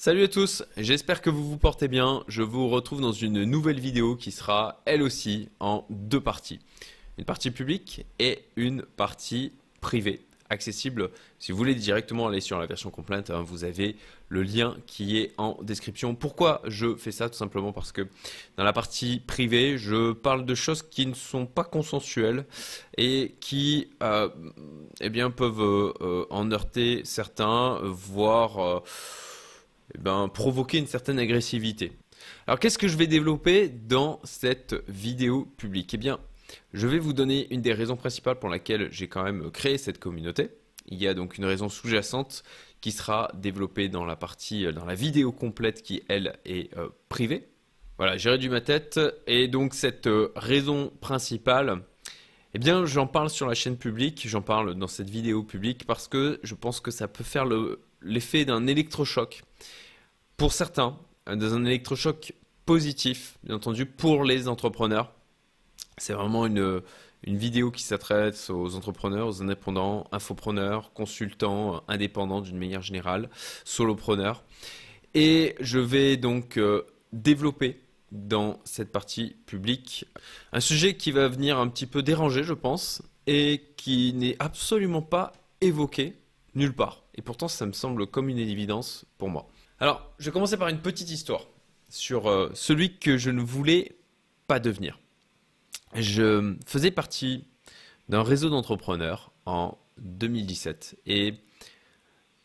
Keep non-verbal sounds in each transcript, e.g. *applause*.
Salut à tous, j'espère que vous vous portez bien. Je vous retrouve dans une nouvelle vidéo qui sera elle aussi en deux parties. Une partie publique et une partie privée accessible. Si vous voulez directement aller sur la version complète, hein, vous avez le lien qui est en description. Pourquoi je fais ça Tout simplement parce que dans la partie privée, je parle de choses qui ne sont pas consensuelles et qui euh, eh bien, peuvent euh, en heurter certains, voire euh, eh ben, provoquer une certaine agressivité. Alors qu'est-ce que je vais développer dans cette vidéo publique? Eh bien, je vais vous donner une des raisons principales pour laquelle j'ai quand même créé cette communauté. Il y a donc une raison sous-jacente qui sera développée dans la partie, euh, dans la vidéo complète qui, elle, est euh, privée. Voilà, j'ai réduit ma tête. Et donc, cette euh, raison principale, eh bien, j'en parle sur la chaîne publique, j'en parle dans cette vidéo publique parce que je pense que ça peut faire l'effet d'un électrochoc. Pour certains, dans un électrochoc positif, bien entendu, pour les entrepreneurs. C'est vraiment une, vidéo qui s'adresse aux entrepreneurs, aux indépendants, infopreneurs, consultants, indépendants d'une manière générale, solopreneurs. Et je vais donc euh, développer dans cette partie publique un sujet qui va venir un petit peu déranger, je pense, et qui n'est absolument pas évoqué nulle part. Et pourtant, ça me semble comme une évidence pour moi. Alors, je vais commencer par une petite histoire sur euh, celui que je ne voulais pas devenir je faisais partie d'un réseau d'entrepreneurs en 2017 et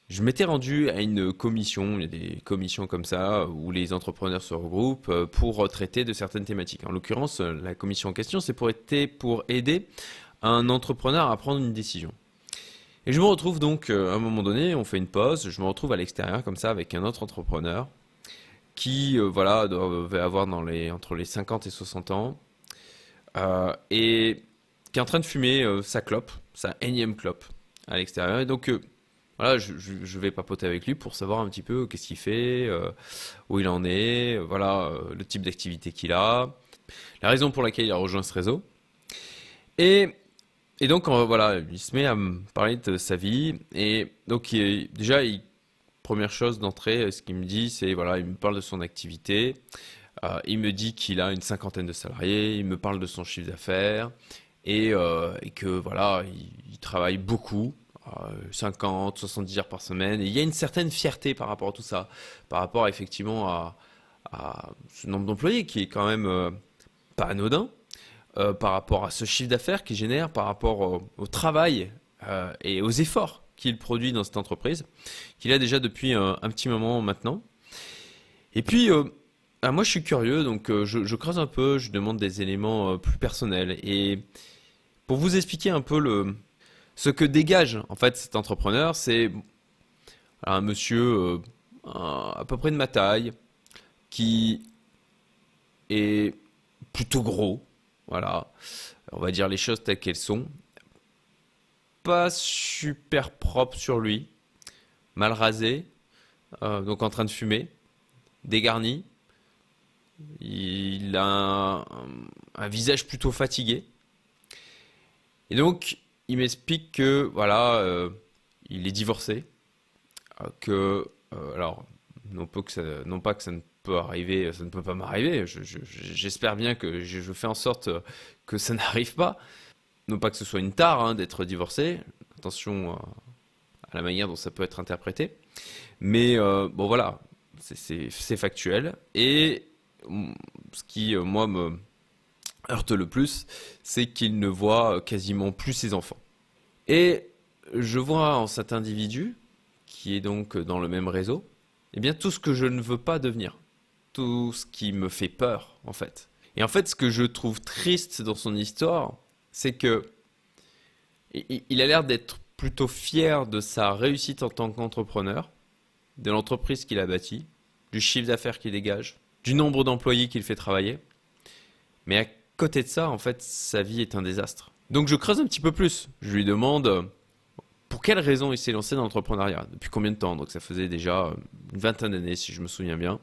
je m'étais rendu à une commission, il y a des commissions comme ça où les entrepreneurs se regroupent euh, pour traiter de certaines thématiques. En l'occurrence, la commission en question, c'est pour, pour aider un entrepreneur à prendre une décision. Et je me retrouve donc, euh, à un moment donné, on fait une pause, je me retrouve à l'extérieur comme ça avec un autre entrepreneur qui, euh, voilà, devait avoir dans les, entre les 50 et 60 ans, euh, et qui est en train de fumer euh, sa clope, sa énième clope à l'extérieur. Et donc, euh, voilà, je, je, vais papoter avec lui pour savoir un petit peu qu'est-ce qu'il fait, où il en est, voilà, le type d'activité qu'il a, la raison pour laquelle il a rejoint ce réseau. Et, et donc, voilà, il se met à me parler de sa vie. Et donc, déjà, première chose d'entrée, ce qu'il me dit, c'est, voilà, il me parle de son activité. Euh, il me dit qu'il a une cinquantaine de salariés, il me parle de son chiffre d'affaires et, euh, que voilà, il, travaille beaucoup, 50, euh, 70 heures par semaine. Et il y a une certaine fierté par rapport à tout ça, par rapport effectivement à, ce nombre d'employés qui est quand même pas anodin, par rapport à ce chiffre d'affaires qu'il génère, par rapport au, travail et aux efforts qu'il produit dans cette entreprise, qu'il a déjà depuis un, un petit moment maintenant. Et puis, ah, moi, je suis curieux, donc euh, je, creuse un peu, je demande des éléments euh, plus personnels. Et pour vous expliquer un peu le, ce que dégage en fait cet entrepreneur, c'est un monsieur euh, à peu près de ma taille qui est plutôt gros. Voilà, on va dire les choses telles qu'elles sont. Pas super propre sur lui, mal rasé, donc en train de fumer, dégarni il a un, visage plutôt fatigué. Et donc, il m'explique que, voilà, euh, il est divorcé. Euh, que, euh, alors, non pas que ça ne peut arriver, ça ne peut pas m'arriver. J'espère bien que je, fais en sorte que ça *laughs* n'arrive pas. Non pas que ce soit une tare hein, d'être divorcé. Attention à la manière dont ça peut être interprété. Mais bon, voilà, c'est factuel. Et ce qui, euh, moi, me heurte le plus, c'est qu'il ne voit quasiment plus ses enfants. Et je vois en cet individu, qui est donc dans le même réseau, eh bien tout ce que je ne veux pas devenir, tout ce qui me fait peur, en fait. Et en fait, ce que je trouve triste dans son histoire, c'est que il a l'air d'être plutôt fier de sa réussite en tant qu'entrepreneur, de l'entreprise qu'il a bâtie, du chiffre d'affaires qu'il dégage, du nombre d'employés qu'il fait travailler. Mais à côté de ça, en fait, sa vie est un désastre. Donc je creuse un petit peu plus. Je lui demande pour quelle raison il s'est lancé dans l'entrepreneuriat, depuis combien de temps? Donc ça faisait déjà une vingtaine d'années, si je me souviens bien.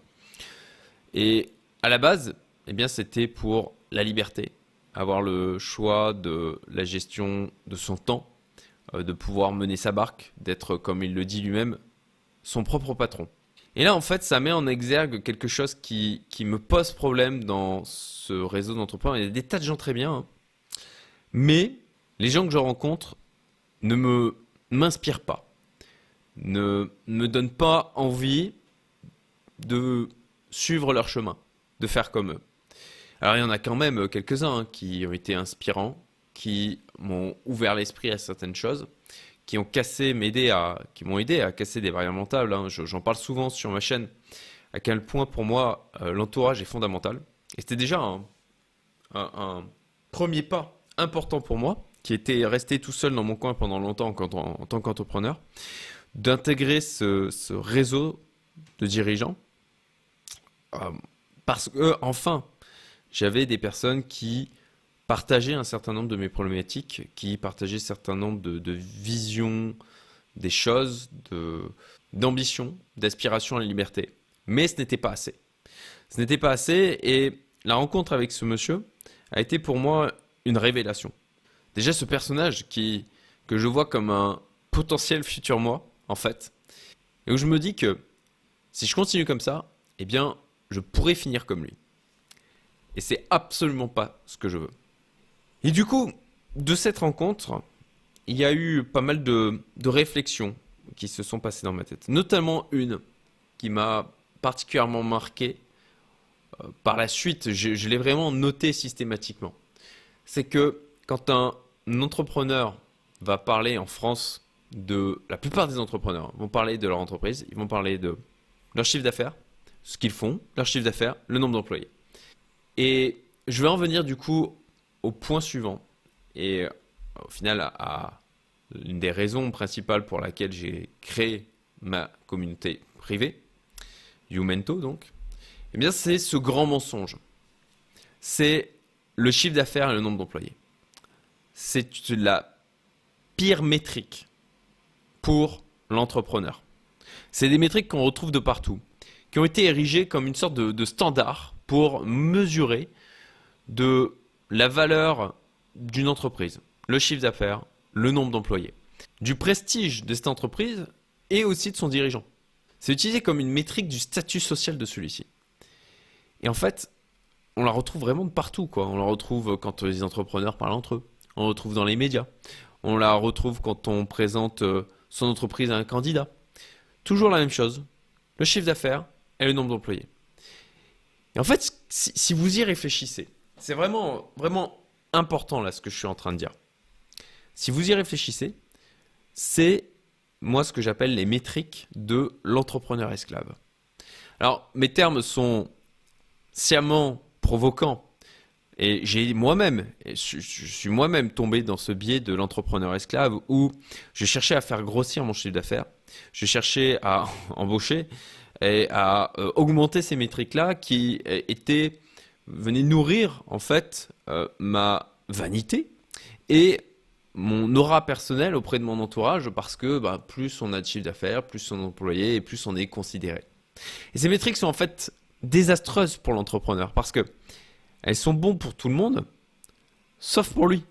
Et à la base, eh bien, c'était pour la liberté, avoir le choix de la gestion de son temps, euh, de pouvoir mener sa barque, d'être, comme il le dit lui-même, son propre patron. Et là, en fait, ça met en exergue quelque chose qui, qui me pose problème dans ce réseau d'entrepreneurs. Il y a des tas de gens très bien, hein. mais les gens que je rencontre ne me m'inspirent pas, ne me donnent pas envie de suivre leur chemin, de faire comme eux. Alors il y en a quand même quelques-uns hein, qui ont été inspirants, qui m'ont ouvert l'esprit à certaines choses, qui ont cassé, à, qui m'ont aidé à casser des variables mentales. Hein. J'en parle souvent sur ma chaîne, à quel point pour moi euh, l'entourage est fondamental. Et c'était déjà un, premier pas important pour moi, qui était resté tout seul dans mon coin pendant longtemps en, tant qu'entrepreneur, d'intégrer ce, réseau de dirigeants. Euh, parce que, enfin, j'avais des personnes qui partageaient un certain nombre de mes problématiques, qui partageaient un certain nombre de, visions des choses, d'ambition, d'aspiration à la liberté. Mais ce n'était pas assez. Ce n'était pas assez et la rencontre avec ce monsieur a été pour moi une révélation. Déjà ce personnage qui, que je vois comme un potentiel futur moi, en fait, et où je me dis que si je continue comme ça, eh bien, je pourrais finir comme lui. Et c'est absolument pas ce que je veux. Et du coup, de cette rencontre, il y a eu pas mal de, réflexions qui se sont passées dans ma tête. Notamment une qui m'a particulièrement marqué. Euh, par la suite, je, l'ai vraiment noté systématiquement. C'est que quand un entrepreneur va parler en France de la plupart des entrepreneurs vont parler de leur entreprise, ils vont parler de leur chiffre d'affaires, ce qu'ils font, leur chiffre d'affaires, le nombre d'employés. Et je vais en venir du coup au point suivant. Et euh, au final, à, une des raisons principales pour laquelle j'ai créé ma communauté privée, Youmento donc, eh bien c'est ce grand mensonge. C'est le chiffre d'affaires et le nombre d'employés. C'est la pire métrique pour l'entrepreneur. C'est des métriques qu'on retrouve de partout, qui ont été érigées comme une sorte de standard pour mesurer de la valeur d'une entreprise, le chiffre d'affaires, le nombre d'employés, du prestige de cette entreprise et aussi de son dirigeant. C'est utilisé comme une métrique du statut social de celui-ci. Et en fait, on la retrouve vraiment de partout. On la retrouve quand les entrepreneurs parlent entre eux. On la retrouve dans les médias. On la retrouve quand on présente euh, son entreprise à un candidat. Toujours la même chose. Le chiffre d'affaires et le nombre d'employés. Et en fait, si, vous y réfléchissez, c'est vraiment, vraiment important là ce que je suis en train de dire. Si vous y réfléchissez, c'est moi ce que j'appelle les métriques de l'entrepreneur esclave. Alors, mes termes sont sciemment provoquants. Et j'ai moi-même, je, suis moi-même tombé dans ce biais de l'entrepreneur esclave où je cherchais à faire grossir mon chiffre d'affaires, je cherchais à *laughs* embaucher, et à euh, augmenter ces métriques-là qui euh, étaient venaient nourrir en fait euh, ma vanité et mon aura personnelle auprès de mon entourage parce que bah, plus on a de chiffre d'affaires, plus on est employé et plus on est considéré. Et ces métriques sont en fait désastreuses pour l'entrepreneur parce que elles sont bonnes pour tout le monde, sauf pour lui.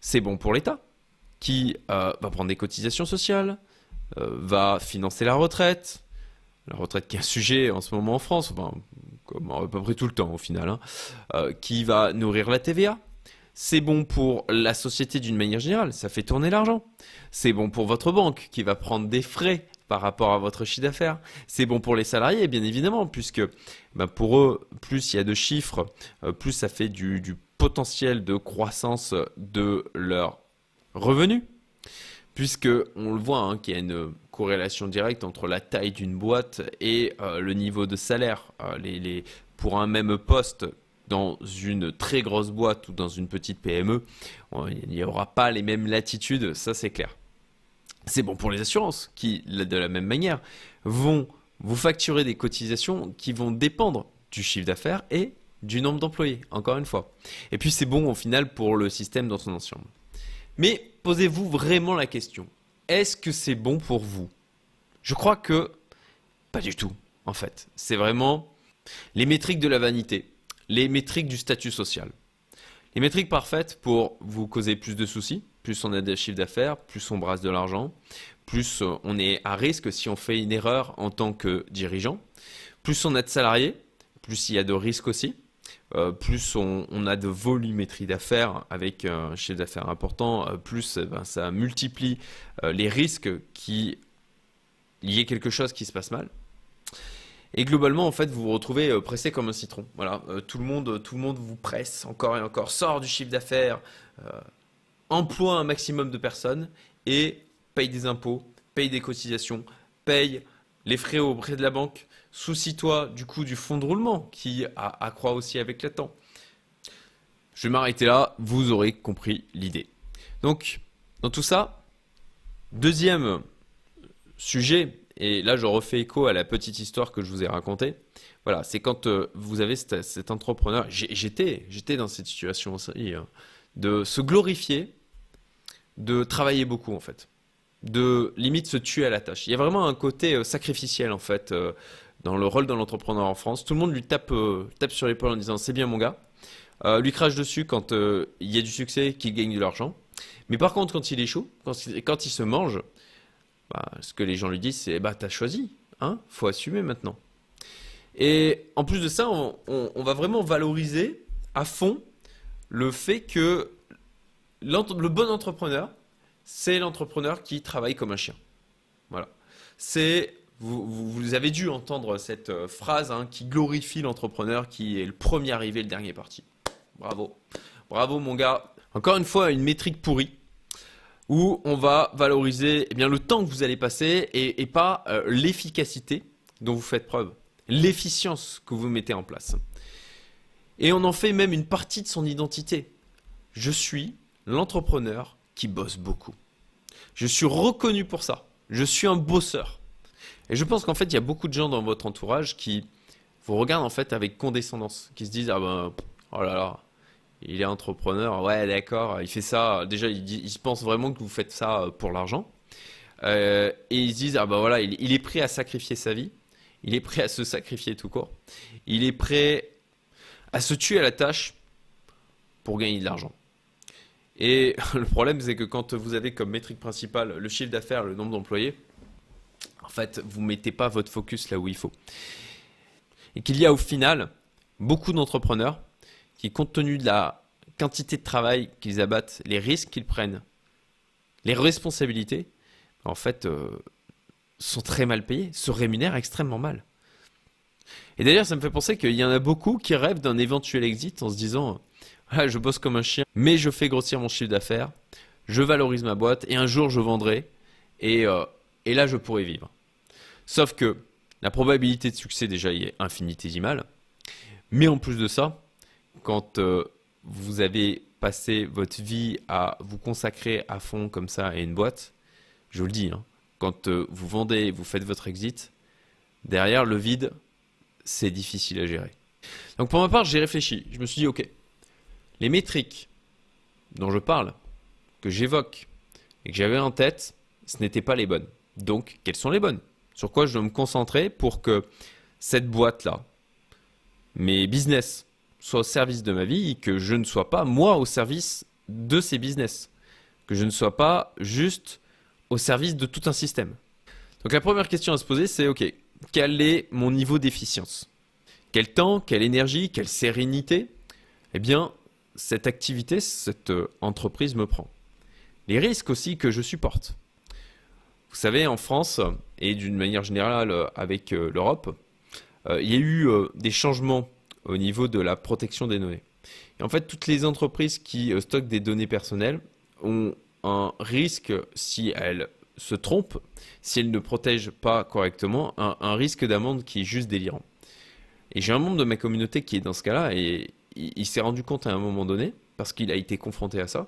C'est bon pour l'État qui va prendre des cotisations sociales, va financer la retraite, la retraite qui est un sujet en ce moment en France, comme à peu près tout le temps au final, hein, euh, qui va nourrir la TVA. C'est bon pour la société d'une manière générale, ça fait tourner l'argent. C'est bon pour votre banque qui va prendre des frais par rapport à votre chiffre d'affaires. C'est bon pour les salariés, bien évidemment, puisque bah, pour eux, plus il y a de chiffres, euh, plus ça fait du, du potentiel de croissance de leurs revenus puisque on le voit hein, qu'il y a une corrélation directe entre la taille d'une boîte et euh, le niveau de salaire. Euh, pour un même poste dans une très grosse boîte ou dans une petite PME, il n'y aura pas les mêmes latitudes, ça c'est clair. C'est bon pour les assurances qui, de la même manière, vont vous facturer des cotisations qui vont dépendre du chiffre d'affaires et du nombre d'employés, encore une fois. Et puis c'est bon au final pour le système dans son ensemble. Mais posez-vous vraiment la question. Est-ce que c'est bon pour vous? Je crois que pas du tout, en fait. C'est vraiment les métriques de la vanité, les métriques du statut social. Les métriques parfaites pour vous causer plus de soucis, plus on a des chiffres d'affaires, plus on brasse de l'argent, plus on est à risque si on fait une erreur en tant que dirigeant, Plus on a de salariés, plus il y a de risques aussi. Euh, plus on, a de volumétrie d'affaires avec un chiffre d'affaires important, euh, plus eh ben, ça multiplie euh, les risques qu'il y ait quelque chose qui se passe mal. Et globalement, en fait, vous vous retrouvez pressé comme un citron. Tout le monde, tout le monde vous presse encore et encore, sort du chiffre d'affaires, emploie un maximum de personnes et paye des impôts, paye des cotisations, paye les frais auprès de la banque, Soucie-toi du coup du fond de roulement qui accroît aussi avec le temps. Je vais m'arrêter là, vous aurez compris l'idée. Donc, dans tout ça, deuxième sujet, et là je refais écho à la petite histoire que je vous ai racontée. Voilà, c'est quand euh, vous avez cet, entrepreneur, j'étais, j'étais dans cette situation aussi, hein, de se glorifier, de travailler beaucoup en fait, de limite se tuer à la tâche. Il y a vraiment un côté euh, sacrificiel en fait. Euh, dans le rôle d'un entrepreneur en France. Tout le monde lui tape, euh, tape sur l'épaule en disant c'est bien mon gars. Euh, lui crache dessus quand euh, il y a du succès, qu'il gagne de l'argent. Mais par contre, quand il échoue, quand il, quand il se mange, bah, ce que les gens lui disent, c'est bah t'as choisi, hein, faut assumer maintenant. Et en plus de ça, on, on, va vraiment valoriser à fond le fait que le bon entrepreneur, c'est l'entrepreneur qui travaille comme un chien. Voilà. C'est vous, avez dû entendre cette euh, phrase hein, qui glorifie l'entrepreneur qui est le premier arrivé, le dernier parti. Bravo. Bravo mon gars. Encore une fois, une métrique pourrie où on va valoriser eh le temps que vous allez passer et, pas euh, l'efficacité dont vous faites preuve, l'efficience que vous mettez en place. Et on en fait même une partie de son identité. Je suis l'entrepreneur qui bosse beaucoup. Je suis reconnu pour ça. Je suis un bosseur. Et je pense qu'en fait, il y a beaucoup de gens dans votre entourage qui vous regardent en fait avec condescendance, qui se disent ah ben oh là là, il est entrepreneur, ouais d'accord, il fait ça. Déjà, il, se pense vraiment que vous faites ça euh, pour l'argent. Euh, et ils se disent ah ben voilà, il, est prêt à sacrifier sa vie, il est prêt à se sacrifier tout court, il est prêt à se tuer à la tâche pour gagner de l'argent. Et *laughs* le problème, c'est que quand vous avez comme métrique principale le chiffre d'affaires, le nombre d'employés, en fait, vous ne mettez pas votre focus là où il faut. Et qu'il y a au final beaucoup d'entrepreneurs qui, compte tenu de la quantité de travail qu'ils abattent, les risques qu'ils prennent, les responsabilités, en fait, euh, sont très mal payés, se rémunèrent extrêmement mal. Et d'ailleurs, ça me fait penser qu'il y en a beaucoup qui rêvent d'un éventuel exit en se disant voilà, je bosse comme un chien, mais je fais grossir mon chiffre d'affaires, je valorise ma boîte et un jour je vendrai et, euh, et là je pourrai vivre. Sauf que la probabilité de succès déjà est infinitésimale. Mais en plus de ça, quand euh, vous avez passé votre vie à vous consacrer à fond comme ça à une boîte, je vous le dis, hein, quand euh, vous vendez, vous faites votre exit, derrière le vide, c'est difficile à gérer. Donc pour ma part, j'ai réfléchi. Je me suis dit, ok, les métriques dont je parle, que j'évoque et que j'avais en tête, ce n'étaient pas les bonnes. Donc, quelles sont les bonnes? Sur quoi je dois me concentrer pour que cette boîte-là, mes business, soient au service de ma vie et que je ne sois pas, moi, au service de ces business? Que je ne sois pas juste au service de tout un système? Donc la première question à se poser, c'est OK, quel est mon niveau d'efficience? Quel temps, quelle énergie, quelle sérénité? Eh bien, cette activité, cette entreprise me prend. Les risques aussi que je supporte. Vous savez, en France et d'une manière générale euh, avec euh, l'Europe, euh, il y a eu des changements au niveau de la protection des données. En fait, toutes les entreprises qui stockent des données personnelles ont un risque, si elles se trompent, si elles ne protègent pas correctement, un, risque d'amende qui est juste délirant. Et j'ai un membre de ma communauté qui est dans ce cas-là et il s'est rendu compte à un moment donné parce qu'il a été confronté à ça,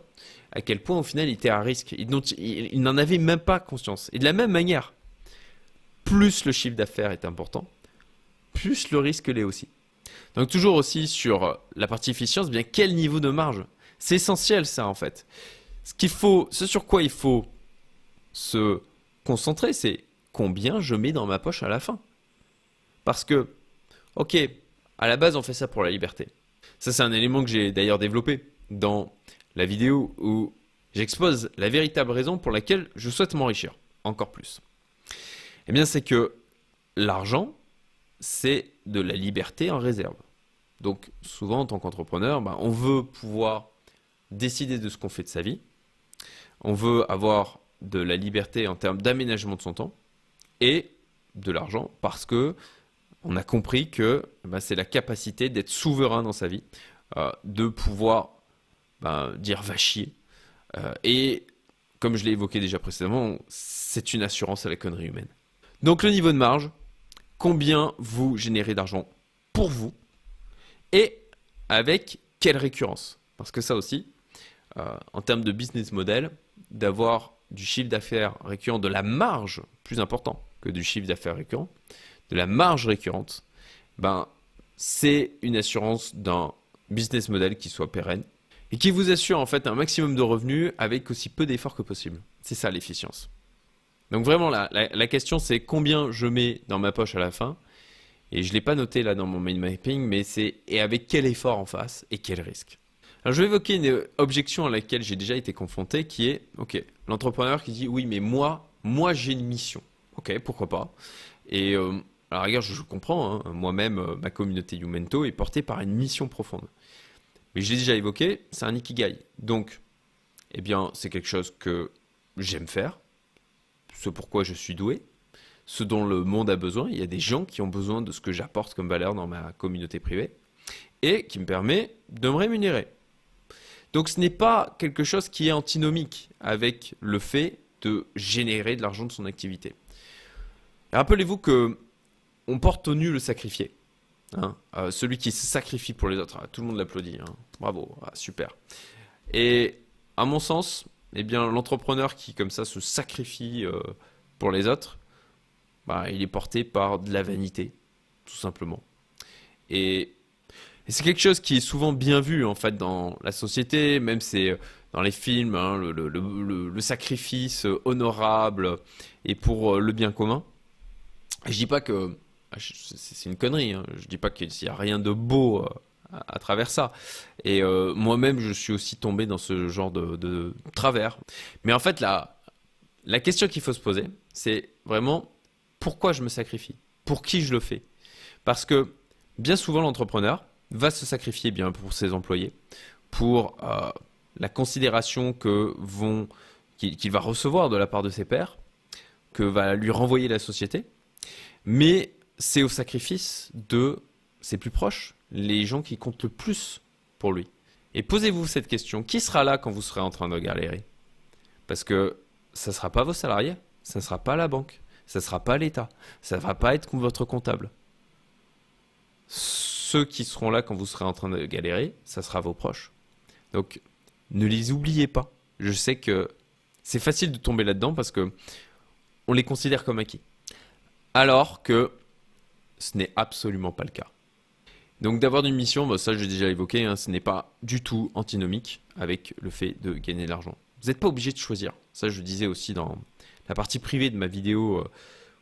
à quel point au final il était à risque. Il, n'en avait même pas conscience. Et de la même manière, plus le chiffre d'affaires est important, plus le risque l'est aussi. Donc toujours aussi sur la partie efficience, bien quel niveau de marge? C'est essentiel ça en fait. Ce qu'il faut, ce sur quoi il faut se concentrer, c'est combien je mets dans ma poche à la fin. Parce que, ok, à la base on fait ça pour la liberté. Ça c'est un élément que j'ai d'ailleurs développé dans la vidéo où j'expose la véritable raison pour laquelle je souhaite m'enrichir encore plus. Eh bien, c'est que l'argent c'est de la liberté en réserve. Donc souvent en tant qu'entrepreneur, ben, on veut pouvoir décider de ce qu'on fait de sa vie, on veut avoir de la liberté en termes d'aménagement de son temps et de l'argent parce que on a compris que ben, c'est la capacité d'être souverain dans sa vie, euh, de pouvoir ben, dire va chier. Euh, et comme je l'ai évoqué déjà précédemment, c'est une assurance à la connerie humaine. Donc le niveau de marge, combien vous générez d'argent pour vous et avec quelle récurrence? Parce que ça aussi, euh, en termes de business model, d'avoir du chiffre d'affaires récurrent, de la marge, plus important que du chiffre d'affaires récurrent, de la marge récurrente, ben, c'est une assurance d'un business model qui soit pérenne et qui vous assure en fait un maximum de revenus avec aussi peu d'efforts que possible. C'est ça l'efficience. Donc vraiment, la, question c'est combien je mets dans ma poche à la fin. Et je ne l'ai pas noté là dans mon mind mapping, mais c'est et avec quel effort en face et quel risque. Alors je vais évoquer une objection à laquelle j'ai déjà été confronté qui est, ok, l'entrepreneur qui dit oui mais moi, moi j'ai une mission. Ok, pourquoi pas. Et euh, alors regarde, je, comprends, hein. moi-même, euh, ma communauté Youmento est portée par une mission profonde. Mais je l'ai déjà évoqué, c'est un ikigai. Donc, eh bien, c'est quelque chose que j'aime faire, ce pourquoi je suis doué, ce dont le monde a besoin. Il y a des gens qui ont besoin de ce que j'apporte comme valeur dans ma communauté privée et qui me permet de me rémunérer. Donc ce n'est pas quelque chose qui est antinomique avec le fait de générer de l'argent de son activité. Rappelez-vous que on porte au nu le sacrifié. Hein. Euh, celui qui se sacrifie pour les autres. tout le monde l'applaudit. Hein. Bravo, ah, super. Et à mon sens, eh bien, l'entrepreneur qui comme ça se sacrifie euh, pour les autres, bah, il est porté par de la vanité, tout simplement. Et, c'est quelque chose qui est souvent bien vu en fait dans la société, même c'est euh, dans les films, hein, le, sacrifice honorable et pour le bien commun. Je dis pas que c'est une connerie. Hein. Je dis pas qu'il n'y a rien de beau euh, à, travers ça. Et euh, moi-même, je suis aussi tombé dans ce genre de, travers. Mais en fait, la, la question qu'il faut se poser, c'est vraiment pourquoi je me sacrifie? Pour qui je le fais? Parce que bien souvent, l'entrepreneur va se sacrifier bien pour ses employés, pour euh, la considération qu'il va recevoir de la part de ses pairs, que va lui renvoyer la société. Mais c'est au sacrifice de ses plus proches, les gens qui comptent le plus pour lui. Et posez-vous cette question, qui sera là quand vous serez en train de galérer Parce que ça ne sera pas vos salariés, ça ne sera pas la banque, ça ne sera pas l'État, ça ne va pas être votre comptable. Ceux qui seront là quand vous serez en train de galérer, ça sera vos proches. Donc ne les oubliez pas. Je sais que c'est facile de tomber là-dedans parce que on les considère comme acquis. Alors que ce n'est absolument pas le cas. Donc d'avoir une mission, bah, ça j'ai déjà évoqué, hein, ce n'est pas du tout antinomique avec le fait de gagner de l'argent. Vous n'êtes pas obligé de choisir. Ça je disais aussi dans la partie privée de ma vidéo euh,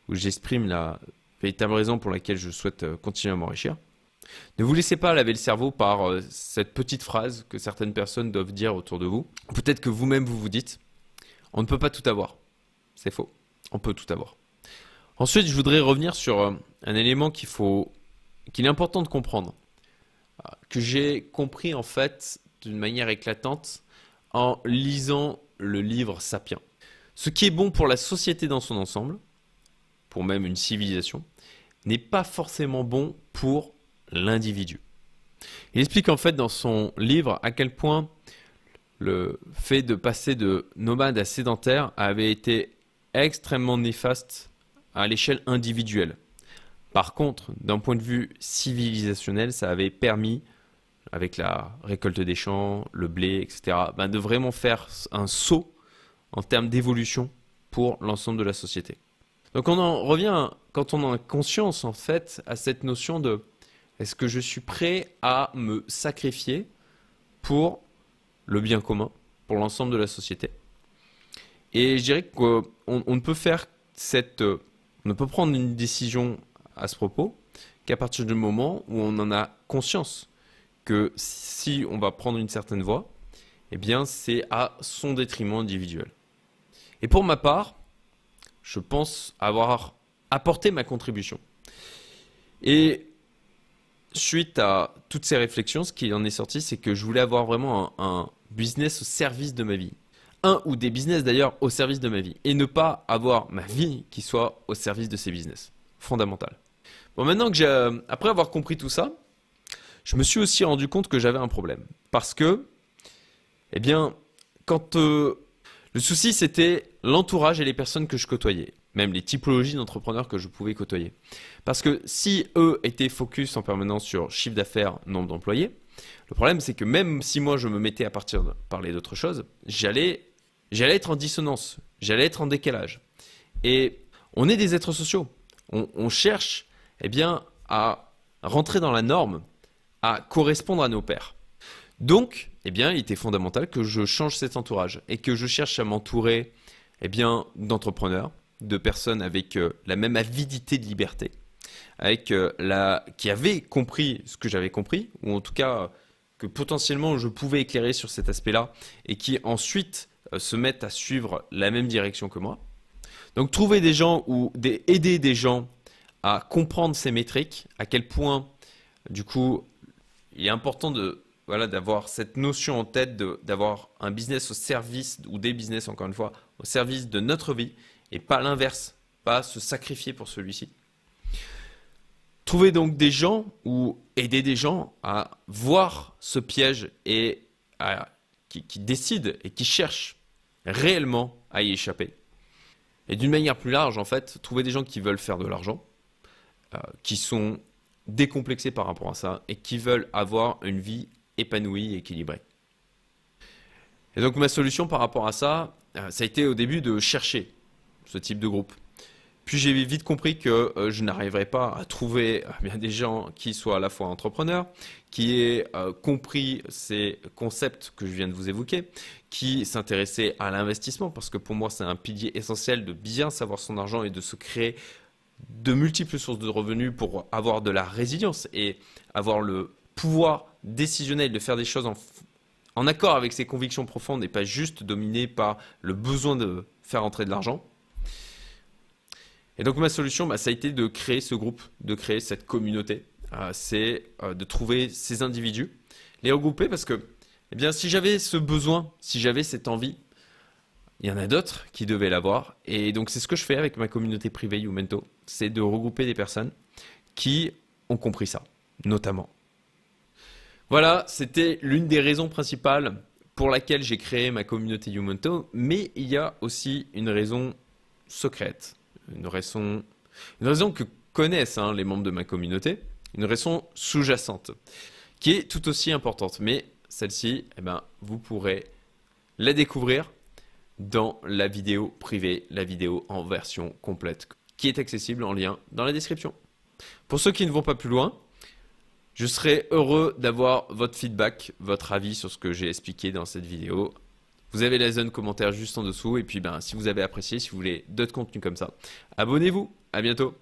où j'exprime la véritable raison pour laquelle je souhaite euh, continuer à m'enrichir. Ne vous laissez pas laver le cerveau par euh, cette petite phrase que certaines personnes doivent dire autour de vous. Peut-être que vous-même vous vous dites, on ne peut pas tout avoir. C'est faux. On peut tout avoir. Ensuite, je voudrais revenir sur euh, un élément qu'il est important de comprendre, euh, que j'ai compris en fait d'une manière éclatante en lisant le livre Sapiens. Ce qui est bon pour la société dans son ensemble, pour même une civilisation, n'est pas forcément bon pour l'individu. Il explique en fait dans son livre à quel point le fait de passer de nomade à sédentaire avait été extrêmement néfaste à l'échelle individuelle. Par contre, d'un point de vue civilisationnel, ça avait permis, avec la récolte des champs, le blé, etc., ben, de vraiment faire un saut en termes d'évolution pour l'ensemble de la société. Donc on en revient, quand on a conscience en fait à cette notion de est-ce que je suis prêt à me sacrifier pour le bien commun, pour l'ensemble de la société? Et je dirais qu'on ne peut faire cette on ne peut prendre une décision à ce propos qu'à partir du moment où on en a conscience que si on va prendre une certaine voie, eh bien c'est à son détriment individuel. Et pour ma part, je pense avoir apporté ma contribution. Et suite à toutes ces réflexions, ce qui en est sorti, c'est que je voulais avoir vraiment un, business au service de ma vie. Un ou des business d'ailleurs au service de ma vie. Et ne pas avoir ma vie qui soit au service de ces business. Fondamental. Bon, maintenant que j'ai, après avoir compris tout ça, je me suis aussi rendu compte que j'avais un problème. Parce que, eh bien, quand euh, le souci c'était l'entourage et les personnes que je côtoyais même les typologies d'entrepreneurs que je pouvais côtoyer. Parce que si eux étaient focus en permanence sur chiffre d'affaires, nombre d'employés, le problème c'est que même si moi je me mettais à partir de parler d'autre chose, j'allais j'allais être en dissonance, j'allais être en décalage. Et on est des êtres sociaux. On, cherche eh bien, à rentrer dans la norme, à correspondre à nos pairs. Donc, eh bien, il était fondamental que je change cet entourage et que je cherche à m'entourer eh bien, d'entrepreneurs, de personnes avec euh, la même avidité de liberté, avec euh, la, qui avaient compris ce que j'avais compris, ou en tout cas que potentiellement je pouvais éclairer sur cet aspect-là, et qui ensuite euh, se mettent à suivre la même direction que moi. Donc trouver des gens ou aider des gens à comprendre ces métriques, à quel point du coup il est important de voilà d'avoir cette notion en tête d'avoir un business au service ou des business encore une fois au service de notre vie et pas l'inverse, pas se sacrifier pour celui-ci. Trouver donc des gens ou aider des gens à voir ce piège et qui, décident et qui cherchent réellement à y échapper. Et d'une manière plus large, en fait, trouver des gens qui veulent faire de l'argent, euh, qui sont décomplexés par rapport à ça et qui veulent avoir une vie épanouie et équilibrée. Et donc ma solution par rapport à ça, euh, ça a été au début de chercher ce type de groupe. Puis j'ai vite compris que euh, je n'arriverais pas à trouver euh, *laughs* des gens qui soient à la fois entrepreneurs, qui aient euh, compris ces concepts que je viens de vous évoquer, qui s'intéressaient à l'investissement, parce que pour moi c'est un pilier essentiel de bien savoir son argent et de se créer de multiples sources de revenus pour avoir de la résilience et avoir le pouvoir décisionnel de faire des choses en, en accord avec ses convictions profondes et pas juste dominé par le besoin de faire entrer de l'argent. Et donc ma solution, bah, ça a été de créer ce groupe, de créer cette communauté. Euh, c'est euh, de trouver ces individus, les regrouper parce que, eh bien, si j'avais ce besoin, si j'avais cette envie, il y en a d'autres qui devaient l'avoir. Et donc c'est ce que je fais avec ma communauté privée Youmento, c'est de regrouper des personnes qui ont compris ça, notamment. Voilà, c'était l'une des raisons principales pour laquelle j'ai créé ma communauté Youmento, mais il y a aussi une raison secrète une raison, une raison que connaissent hein, les membres de ma communauté, une raison sous-jacente, qui est tout aussi importante. Mais celle-ci, eh ben, vous pourrez la découvrir dans la vidéo privée, la vidéo en version complète, qui est accessible en lien dans la description. Pour ceux qui ne vont pas plus loin, je serai heureux d'avoir votre feedback, votre avis sur ce que j'ai expliqué dans cette vidéo. Vous avez la zone commentaire juste en dessous. Et puis, ben, si vous avez apprécié, si vous voulez d'autres contenus comme ça, abonnez-vous. À bientôt.